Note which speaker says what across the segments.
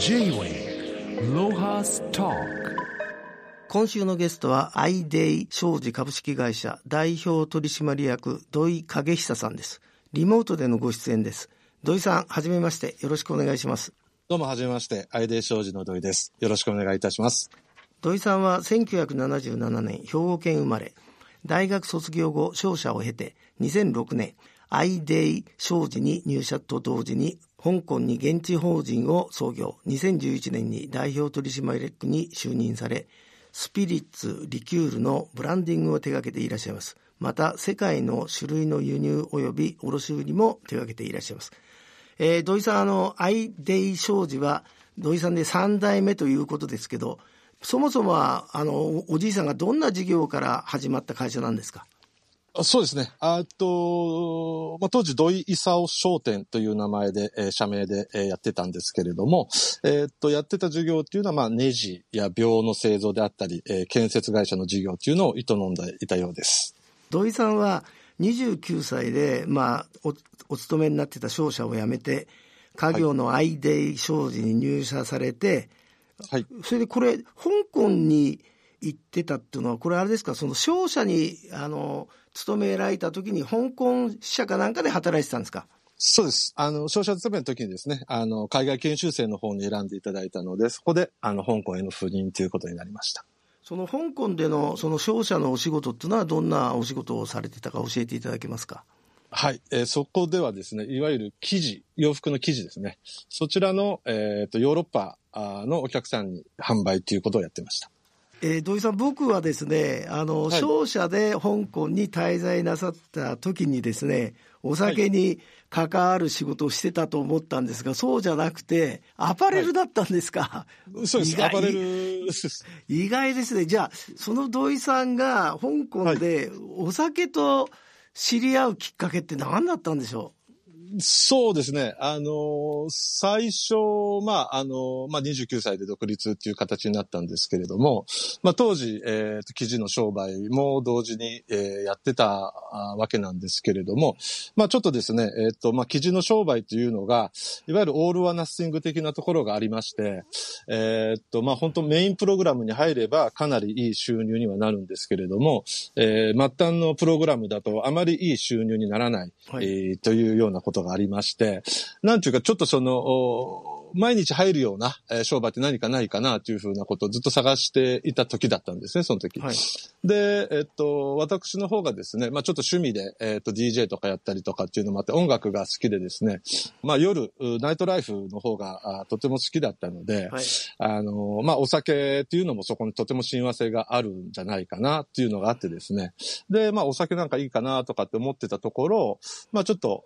Speaker 1: J-Way ロハスタ今週のゲストはアイデイ商事株式会社代表取締役土井影久さんです。リモートでのご出演です。土井さんはじめまして。よろしくお願いします。
Speaker 2: どうもはじめまして。アイデイ商事の土井です。よろしくお願いいたします。
Speaker 1: 土井さんは1977年兵庫県生まれ。大学卒業後商社を経て2006年アイデイ商事に入社と同時に香港に現地法人を創業。2011年に代表取締役に就任されスピリッツリキュールのブランディングを手掛けていらっしゃいます。また世界の種類の輸入及び卸売りも手掛けていらっしゃいます、えー、土井さんあのアイデイ商事は土井さんで3代目ということですけどそもそもはあのおじいさんがどんな事業から始まった会社なんですか？
Speaker 2: そうですね。あと、まあ、当時、土井勲商店という名前で、えー、社名で、えー、やってたんですけれども、えー、っと、やってた事業っていうのは、まあ、ネジや病の製造であったり、えー、建設会社の事業っていうのを営んでいたようです。
Speaker 1: 土井さんは29歳で、まあ、お、お勤めになってた商社を辞めて、家業のアイデイ商事に入社されて、はい。それでこれ、香港に行ってたっていうのは、これあれですか、その商社に、あの、勤められた時に香港支社かなんかで働いてたんですか？
Speaker 2: そうです。あの、商社勤めの時にですね、あの、海外研修生の方に選んでいただいたので、そこで、あの、香港への赴任ということになりました。
Speaker 1: その香港での、その商社のお仕事っていうのは、どんなお仕事をされてたか教えていただけますか？
Speaker 2: はい、えー、そこではですね、いわゆる生地、洋服の生地ですね。そちらの、えっ、ー、と、ヨーロッパのお客さんに販売ということをやってました。
Speaker 1: えー、土井さん、僕はですね、あの、はい、商社で香港に滞在なさった時にですね、お酒に関わる仕事をしてたと思ったんですが、そうじゃなくて、アパレルだったんですか？
Speaker 2: はい、そうです、アパレル。
Speaker 1: 意外ですね。じゃあ、その土井さんが香港でお酒と知り合うきっかけって何だったんでしょう？
Speaker 2: そうですね。あの、最初、まあ、あの、まあ、29歳で独立っていう形になったんですけれども、まあ、当時、えっ、ー、と、記事の商売も同時に、えー、やってたわけなんですけれども、まあ、ちょっとですね、えっ、ー、と、まあ、記事の商売というのが、いわゆるオールワナッシング的なところがありまして、えっと、まあ、本当メインプログラムに入ればかなりいい収入にはなるんですけれども、えー、末端のプログラムだとあまりいい収入にならない、はい、えー、というようなことがありまして、なんていうか、ちょっとその、毎日入るような、えー、商売って何かないかなというふうなことをずっと探していた時だったんですね、その時。はい、で、えっと、私の方がですね、まあちょっと趣味で、えっと、DJ とかやったりとかっていうのもあって、音楽が好きでですね、まあ夜、ナイトライフの方があとても好きだったので、はい、あの、まあお酒っていうのもそこにとても親和性があるんじゃないかなっていうのがあってですね、で、まあお酒なんかいいかなとかって思ってたところ、まあちょっと、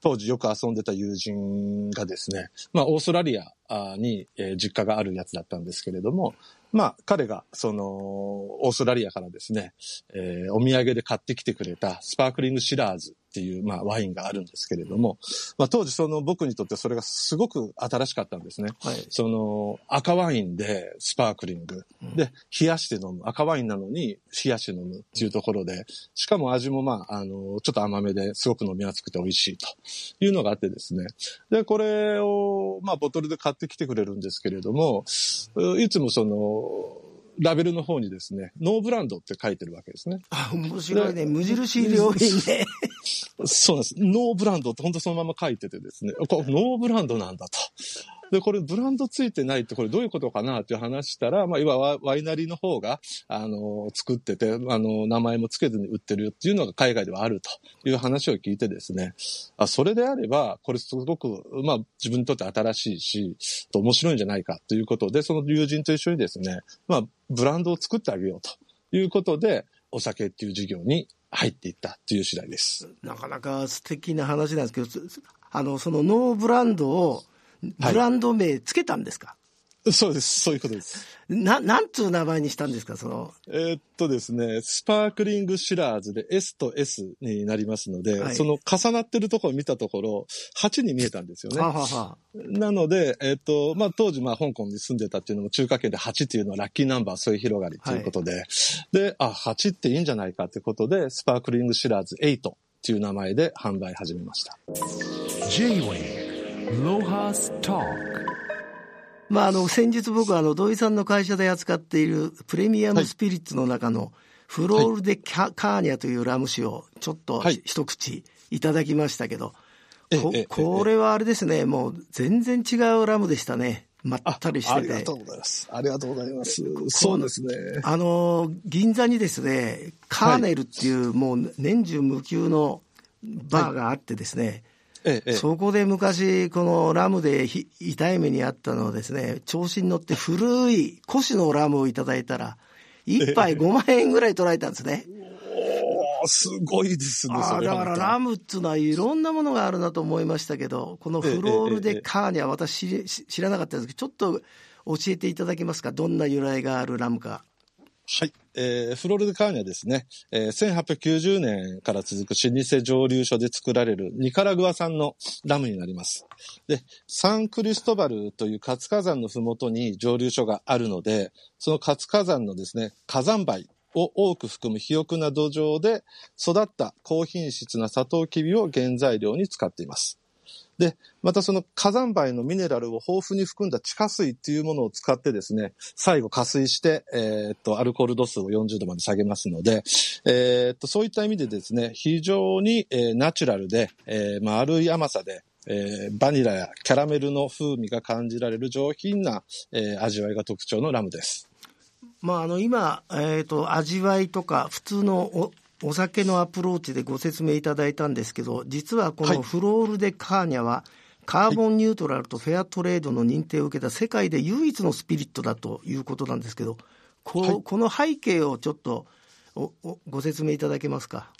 Speaker 2: 当時よく遊んでた友人がですね、まあ、オーストラリアに、えー、実家があるやつだったんですけれども、まあ、彼が、その、オーストラリアからですね、えー、お土産で買ってきてくれたスパークリングシラーズっていう、まあ、ワインがあるんですけれども、まあ、当時その僕にとってそれがすごく新しかったんですね。はい、その、赤ワインでスパークリング、で、冷やして飲む。赤ワインなのに冷やして飲むっていうところで、しかも味もまあ、あの、ちょっと甘めですごく飲みやすくて美味しいというのがあってですね。で、これを、まあ、ボトルで買ってきてくれるんですけれども、いつもその、ラベルの方にですね、ノーブランドって書いてるわけですね。
Speaker 1: あ、面白いね。無印良品ね。
Speaker 2: そうなんです。ノーブランドって本当そのまま書いててですね、こノーブランドなんだと。で、これブランドついてないってこれどういうことかなっていう話したら、まあ、いわワイナリーの方が、あの、作ってて、あの、名前もつけずに売ってるっていうのが海外ではあるという話を聞いてですね、あ、それであれば、これすごく、まあ、自分にとって新しいし、面白いんじゃないかということで、その友人と一緒にですね、まあ、ブランドを作ってあげようということで、お酒っていう事業に入っていったっていう次第です。
Speaker 1: なかなか素敵な話なんですけど、あの、そのノーブランドをブランド名つけたんですか、
Speaker 2: はい、そうです。そういうことです。
Speaker 1: な、なんつう名前にしたんですか？その。
Speaker 2: えー、っとですね、スパークリングシラーズで S と S になりますので、はい、その重なってるところを見たところ、8に見えたんですよね。ははなので、えー、っと、まあ、当時、まあ、香港に住んでたっていうのも中華圏で8っていうのはラッキーナンバー、そういう広がりということで、はい、で、あ、8っていいんじゃないかってことで、スパークリングシラーズ8っていう名前で販売始めました。J-Way
Speaker 1: まあ、あの、先日僕はあの、土井さんの会社で扱っているプレミアムスピリッツの中の、フロールデカーニャというラム酒をちょっと一口いただきましたけど、ここれはあれですね、もう全然違うラムでしたね。まったりしてて。あ
Speaker 2: りがとうございます。ありがとうございます。そうですね。
Speaker 1: あの、銀座にですね、カーネルっていう、もう年中無休のバーがあってですね、ええ、そこで昔、このラムで痛い目にあったのをですね、調子に乗って古い古紙のラムをいただいたら、一杯5万円ぐらい取られたんですね。
Speaker 2: おすごいですね、
Speaker 1: あだからラムっていうのはいろんなものがあるなと思いましたけど、このフロールでカーニャ、私知らなかったんですけど、ちょっと教えていただけますか、どんな由来があるラムか。
Speaker 2: はい。えー、フロル・デ・カーニャですね、えー、1890年から続く老舗蒸留所で作られるニカラグア産のラムになります。で、サンクリストバルという活火山のふもとに蒸留所があるので、その活火山のですね、火山灰を多く含む肥沃な土壌で育った高品質なサトウキビを原材料に使っています。で、またその火山灰のミネラルを豊富に含んだ地下水っていうものを使ってですね、最後加水して、えー、っと、アルコール度数を40度まで下げますので、えー、っと、そういった意味でですね、非常に、えー、ナチュラルで、えー、丸い甘さで、えー、バニラやキャラメルの風味が感じられる上品な、えー、味わいが特徴のラムです。
Speaker 1: まあ、あの今、えーと味わいとか普通のおお酒のアプローチでご説明いただいたんですけど、実はこのフロール・デ・カーニャは、カーボンニュートラルとフェアトレードの認定を受けた世界で唯一のスピリットだということなんですけど、この背景をちょっとご説明いただけますか？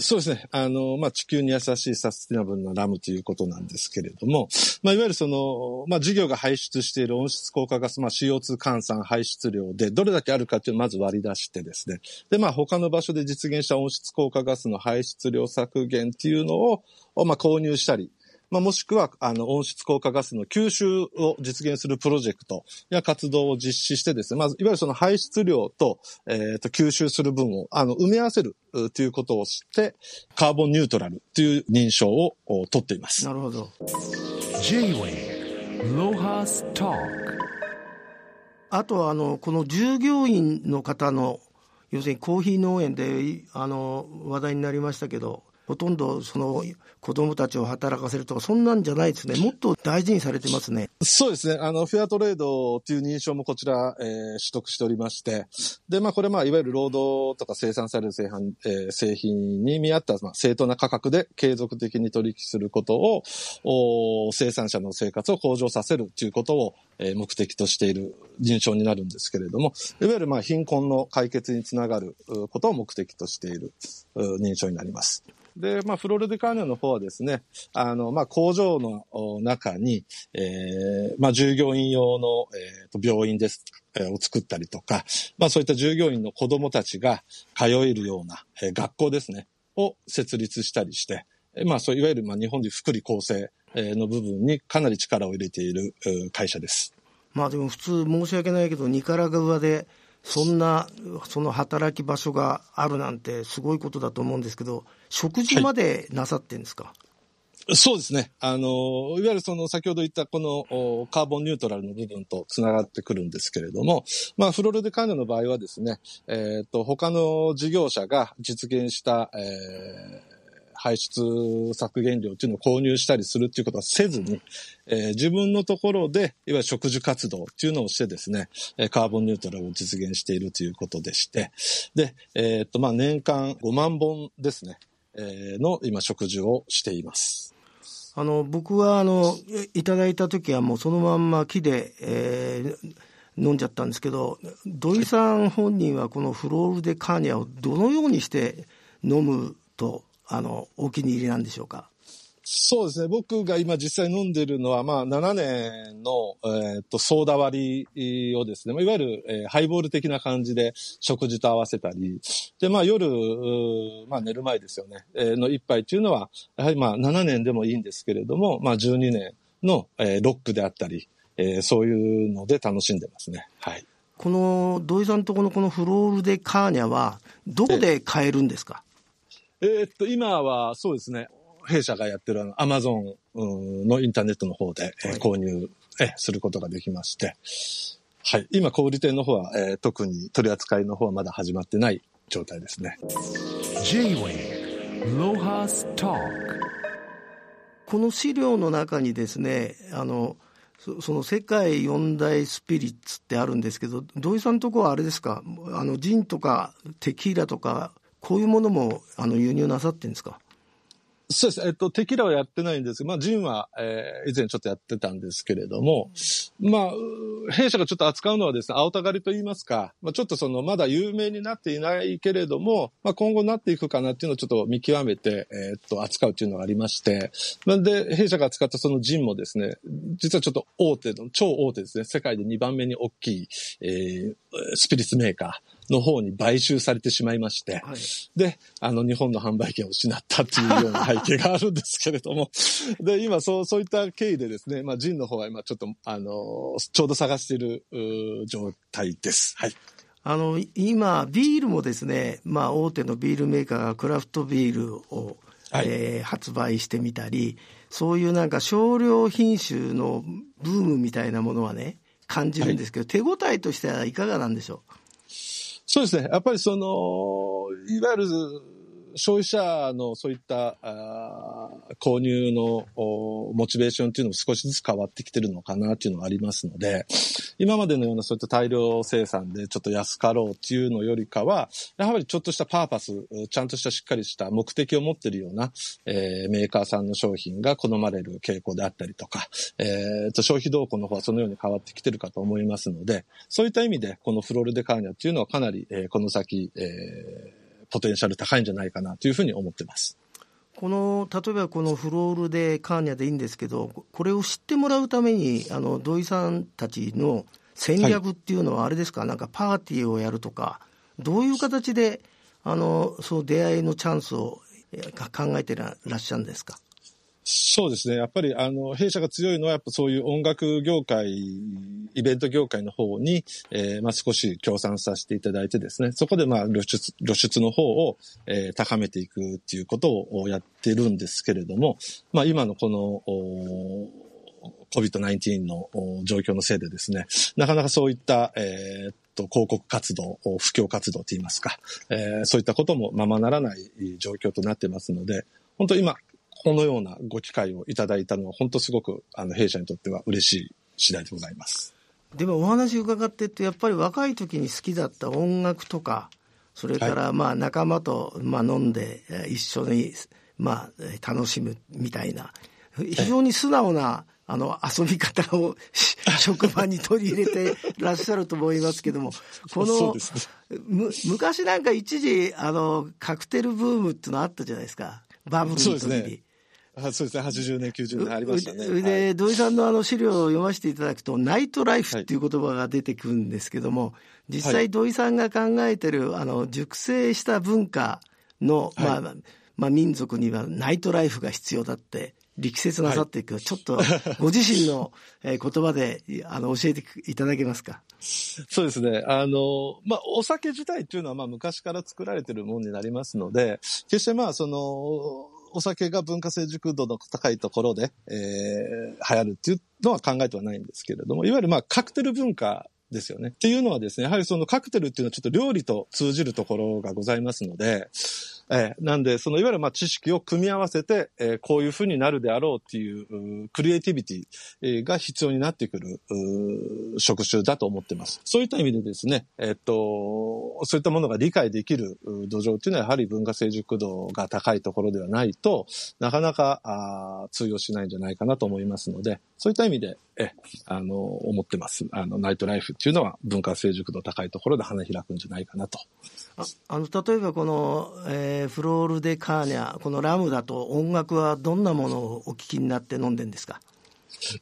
Speaker 2: そうですね。あの、まあ、地球に優しいサスティナブルなラムということなんですけれども、まあ、いわゆるその、まあ、事業が排出している温室効果ガス、まあ、CO2 換算排出量でどれだけあるかというのをまず割り出してですね。で、まあ、他の場所で実現した温室効果ガスの排出量削減っていうのを、まあ、購入したり、まあ、もしくは、あの、温室効果ガスの吸収を実現するプロジェクトや活動を実施してですね、まず、いわゆるその排出量と、えっ、ー、と、吸収する分を、あの、埋め合わせるということをして、カーボンニュートラルという認証を取っています。
Speaker 1: なるほど。あとは、あの、この従業員の方の、要するにコーヒー農園で、あの、話題になりましたけど、ほとんどその子供たちを働かせるとか、そんなんじゃないですね。もっと大事にされてますね。
Speaker 2: そうですね。あの、フェアトレードという認証もこちら、えー、取得しておりまして、で、まあこれまあいわゆる労働とか生産される製品,、えー、製品に見合った、まあ、正当な価格で継続的に取引することを、お生産者の生活を向上させるということを、えー、目的としている認証になるんですけれども、いわゆるまあ貧困の解決につながることを目的としている認証になります。で、まあ、フロルデカーニャの方はですね、あの、まあ、工場の中に、えー、まあ、従業員用の、えー、と病院です、えー、を作ったりとか、まあ、そういった従業員の子供たちが通えるような、えー、学校ですね、を設立したりして、まあ、そういわゆる、まあ、日本で福利厚生の部分にかなり力を入れている会社です。
Speaker 1: まあ、でも普通申し訳ないけど、ニカラグアで、そんな、その働き場所があるなんてすごいことだと思うんですけど、食事までなさってんですか、は
Speaker 2: い、そうですね。あの、いわゆるその先ほど言ったこのカーボンニュートラルの部分とつながってくるんですけれども、まあ、フロルデカーネの場合はですね、えっ、ー、と、他の事業者が実現した、えー排出削減量っていうのを購入したりするっていうことはせずに、えー、自分のところで、いわゆる植樹活動っていうのをしてですね、カーボンニュートラルを実現しているということでして、で、えー、っと、まあ、年間5万本ですね、えー、の今植樹をしています。
Speaker 1: あの、僕は、あの、いただいた時はもうそのまんま木で、えー、飲んじゃったんですけど、土井さん本人はこのフロールデカーニャをどのようにして飲むとあの、お気に入りなんでしょうか？
Speaker 2: そうですね。僕が今実際飲んでるのは、まあ、7年の、えー、っと、ソーダ割りをですね、いわゆる、えー、ハイボール的な感じで食事と合わせたり、で、まあ、夜、まあ、寝る前ですよね、えー、の一杯っていうのは、やはりまあ、7年でもいいんですけれども、まあ、12年の、えー、ロックであったり、えー、そういうので楽しんでますね。はい。
Speaker 1: この、土井さんのところのこのフロールデカーニャは、どこで買えるんですか？
Speaker 2: えー、っと、今はそうですね、弊社がやってるあの、アマゾンのインターネットの方で、はい、購入え、することができまして、はい。今、小売店の方は、えー、特に取り扱いの方はまだ始まってない状態ですね。J-Way
Speaker 1: ロハスタこの資料の中にですね、あの、その世界四大スピリッツってあるんですけど、土井さんのところはあれですか、あのジンとかテキーラとか、こういうものもあの輸入なさってんですか？
Speaker 2: そうです。えっと、テキラはやってないんですまあ、ジンは、えー、以前ちょっとやってたんですけれども、まあ、弊社がちょっと扱うのはですね、青たがりと言いますか、まあ、ちょっとその、まだ有名になっていないけれども、まあ、今後なっていくかなっていうのをちょっと見極めて、えー、っと、扱うっていうのがありまして、なんで、弊社が扱ったそのジンもですね、実はちょっと大手の、超大手ですね、世界で2番目に大きい、えー、スピリッツメーカー、の方に買収されてしまいまして、はい、で、あの、日本の販売権を失ったっていうような背景があるんですけれども、で、今、そう、そういった経緯でですね、まあ、ジンの方は今ちょっと、あの、ちょうど探している状態です。はい。
Speaker 1: あの、今、ビールもですね、まあ、大手のビールメーカーがクラフトビールを、はい、えー、発売してみたり、そういうなんか少量品種のブームみたいなものはね、感じるんですけど、はい、手応えとしてはいかがなんでしょう？
Speaker 2: そうですね。やっぱりその、いわゆる消費者のそういったあ購入のモチベーションっていうのも少しずつ変わってきてるのかなっていうのがありますので、今までのようなそういった大量生産でちょっと安かろうっていうのよりかは、やはりちょっとしたパーパス、ちゃんとしたしっかりした目的を持ってるような、えー、メーカーさんの商品が好まれる傾向であったりとか、えー、と消費動向の方はそのように変わってきてるかと思いますので、そういった意味でこのフロールデカーニャっていうのはかなり、えー、この先、えーポテンシャル高いんじゃないかなというふうに思ってます。
Speaker 1: この例えばこのフロールでカーニャでいいんですけどこれを知ってもらうためにあの土井さんたちの戦略っていうのはあれですか、はい、なんかパーティーをやるとかどういう形であのそう出会いのチャンスを考えてらっしゃるんですか？
Speaker 2: そうですね。やっぱり、あの、弊社が強いのは、やっぱそういう音楽業界、イベント業界の方に、えー、まあ少し協賛させていただいてですね、そこでまあ露出、露出の方を、えー、高めていくっていうことをやってるんですけれども、まあ今のこの、お COVID-19 の状況のせいでですね、なかなかそういった、えー、と広告活動、布教活動といいますか、えー、そういったこともままならない状況となってますので、本当今、このようなご機会をいただいたのは、本当すごく、あの、弊社にとっては嬉しい次第でございます。
Speaker 1: でもお話伺ってってやっぱり若い時に好きだった音楽とかそれからまあ仲間とまあ飲んで一緒にまあ楽しむみたいな非常に素直なあの遊び方を職場に取り入れてらっしゃると思いますけども この、む昔なんか一時あのカクテルブームっていうのあったじゃないですか。バブルの時に。そうですね。
Speaker 2: そうですね、80年、90年ありましたね。
Speaker 1: で、はい、土井さんのあの資料を読ませていただくと、ナイトライフっていう言葉が出てくるんですけども、はい、実際土井さんが考えてる、あの、熟成した文化の、はい、まあ、まあ、民族にはナイトライフが必要だって、力説なさっていく、はい、ちょっとご自身の言葉であの教えていただけますか？
Speaker 2: そうですね。あの、まあ、お酒自体っていうのはまあ昔から作られてるものになりますので、決してまあその、お酒が文化成熟度の高いところで、えー、流行るっていうのは考えてはないんですけれども、いわゆるまあカクテル文化ですよね。っていうのはですね、やはりそのカクテルっていうのはちょっと料理と通じるところがございますので、えー、なんで、そのいわゆるまあ知識を組み合わせて、えー、こういうふうになるであろうっていうクリエイティビティが必要になってくる職種だと思ってます。そういった意味でですね、え、っと、そういったものが理解できる土壌っていうのはやはり文化成熟度が高いところではないとなかなかあ通用しないんじゃないかなと思いますので、そういった意味で、え、あの、思ってます。あの、ナイトライフっていうのは文化成熟度高いところで花開くんじゃないかなと。
Speaker 1: ああの、例えばこの、えー、フロール・デ・カーニャ、このラムだと音楽はどんなものをお聞きになって飲んでんですか？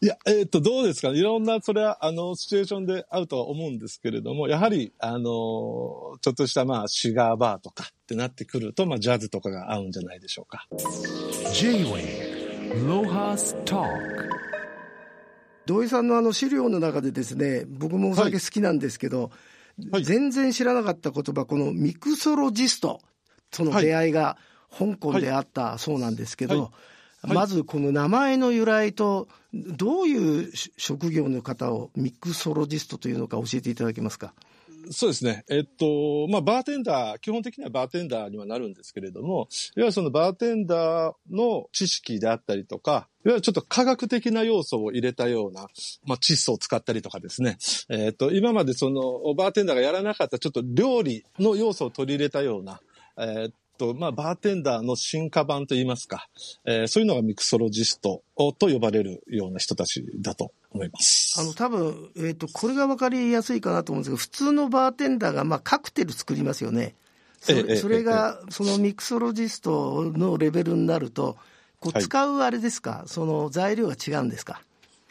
Speaker 2: いや、えっ、と、どうですか？いろんな、それは、あの、シチュエーションであるとは思うんですけれども、やはり、あの、ちょっとした、まあ、シガーバーとかってなってくると、まあ、ジャズとかが合うんじゃないでしょうか。J-Way ロハスタ
Speaker 1: ーク土井さんのあの資料の中でですね僕もお酒好きなんですけど、はい、全然知らなかった言葉このミクソロジスト。との出会いが香港であったそうなんですけど、はい。まずこの名前の由来と、どういう職業の方をミクソロジストというのか教えていただけますか？
Speaker 2: そうですね。えっと、まあ、バーテンダー、基本的にはバーテンダーにはなるんですけれども、いわゆるそのバーテンダーの知識であったりとか、いわゆるちょっと科学的な要素を入れたような、まあ、窒素を使ったりとかですね。えっと、今までその、バーテンダーがやらなかったちょっと料理の要素を取り入れたような、えー、と、まあ、バーテンダーの進化版といいますか、えー、そういうのがミクソロジストと呼ばれるような人たちだと思います。
Speaker 1: あの、多分、えっ、ー、と、これが分かりやすいかなと思うんですけど、普通のバーテンダーが、まあ、カクテル作りますよね。それそれが、そのミクソロジストのレベルになると、こう使うあれですか、はい、その材料が違うんですか？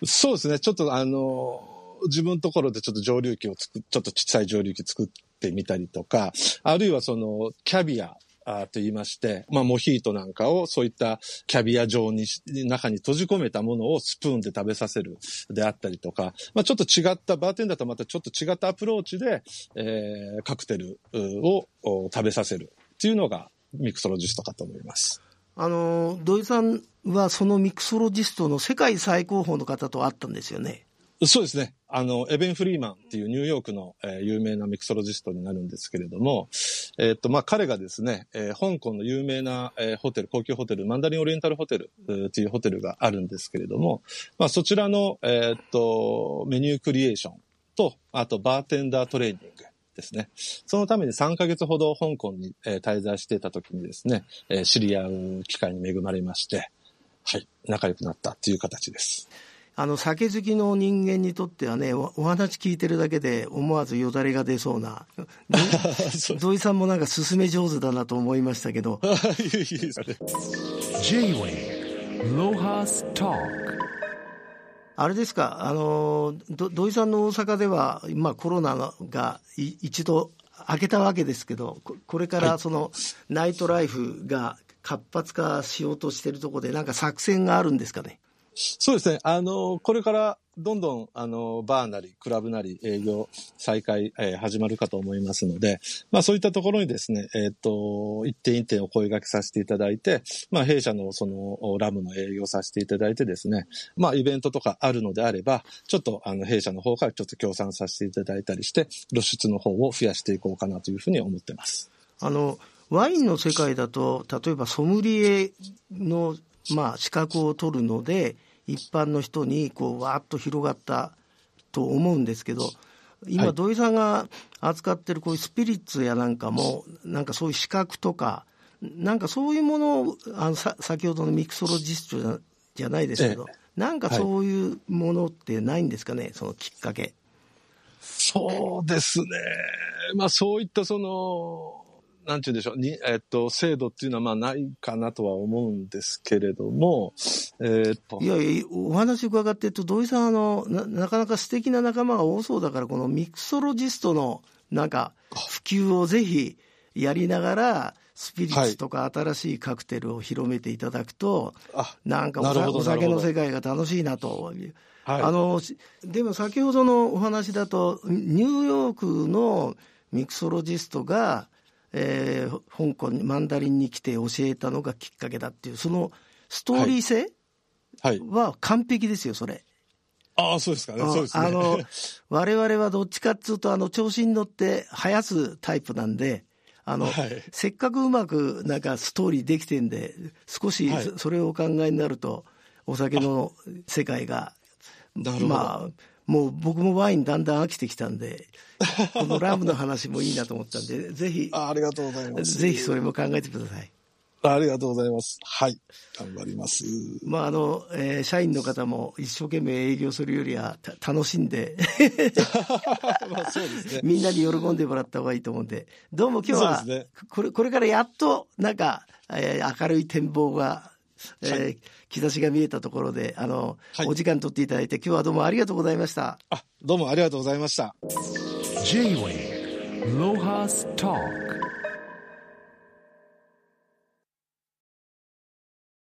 Speaker 2: そうですね。ちょっとあの、自分のところでちょっと蒸留機を作ちょっと小さい蒸留機作ってみたりとか、あるいはそのキャビアあと言いまして、まあ、モヒートなんかをそういったキャビア状に、中に閉じ込めたものをスプーンで食べさせるであったりとか、まあ、ちょっと違った、バーテンダーとまたちょっと違ったアプローチで、えー、カクテルを食べさせるっていうのがミクソロジストかと思います。
Speaker 1: あの、土井さんはそのミクソロジストの世界最高峰の方と会ったんですよね。
Speaker 2: そうですね。あの、エベン・フリーマンっていうニューヨークの、えー、有名なミクソロジストになるんですけれども、えー、っと、まあ、彼がですね、えー、香港の有名な、え、ホテル、高級ホテル、マンダリンオリエンタルホテルっていうホテルがあるんですけれども、まあ、そちらの、え、っと、メニュークリエーションと、あと、バーテンダートレーニング。ですね。そのために3ヶ月ほど香港に、え、滞在していた時にですね、え、知り合う機会に恵まれまして、はい、仲良くなったっていう形です。
Speaker 1: あの酒好きの人間にとってはねお話聞いてるだけで思わずよだれが出そうな。土井さんもなんか進め上手だなと思いましたけど。あれですか？あの土井さんの大阪では今コロナが一度明けたわけですけどこれからそのナイトライフが活発化しようとしてるところでなんか作戦があるんですかね？
Speaker 2: そうですね。あの、これからどんどん、あの、バーなり、クラブなり、営業再開、えー、始まるかと思いますので、まあそういったところにですね、えっ、ー、と、一点一点お声掛けさせていただいて、まあ弊社のその、ラムの営業させていただいてですね、まあイベントとかあるのであれば、ちょっと、あの、弊社の方からちょっと協賛させていただいたりして、露出の方を増やしていこうかなというふうに思ってます。
Speaker 1: あの、ワインの世界だと、例えばソムリエのまあ、資格を取るので一般の人にこうわーっと広がったと思うんですけど今土井さんが扱ってるこういうスピリッツやなんかもなんかそういう資格とかなんかそういうものをあのさ先ほどのミクソロジストじゃないですけど、ええ、なんかそういうものってないんですかね、はい、そのきっかけ。
Speaker 2: そうですね。まあそういったそのなんて言うんでしょう、に、えっと、制度っていうのはまあないかなとは思うんですけれども、
Speaker 1: えー、っと。いやいや、お話伺ってると、土井さん、あのな、なかなか素敵な仲間が多そうだから、このミクソロジストの、なんか、普及をぜひやりながら、スピリッツとか新しいカクテルを広めていただくと、はい、なんかお酒の世界が楽しいなと。はい、あのでも先ほどのお話だとニューヨークのミクソロジストがえー、香港にマンダリンに来て教えたのがきっかけだっていうそのストーリー性は完璧ですよそれ。
Speaker 2: ああ、そうですかね。そうですね。あの、
Speaker 1: 我々はどっちかっつうと、あの、調子に乗って生やすタイプなんで、あの、はい、せっかくうまくなんかストーリーできてんで、少しそれをお考えになると、お酒の世界が、まあ、もう僕もワインだんだん飽きてきたんで、このラムの話もいいなと思ったんで、ぜひ、
Speaker 2: あありがとうございます。
Speaker 1: ぜひそれも考えてください。
Speaker 2: ありがとうございます。はい。頑張ります。
Speaker 1: まあ、あの、えー、社員の方も一生懸命営業するよりは楽しんで まあそうですね。みんなに喜んでもらった方がいいと思うんで、どうも今日は、ね、これ、これからやっと、なんか、えー、明るい展望がえー、はい、兆しが見えたところで、あの、はい、お時間取っていただいて、今日はどうもありがとうございました。
Speaker 2: あ、どうもありがとうございました。J-Way ロハスター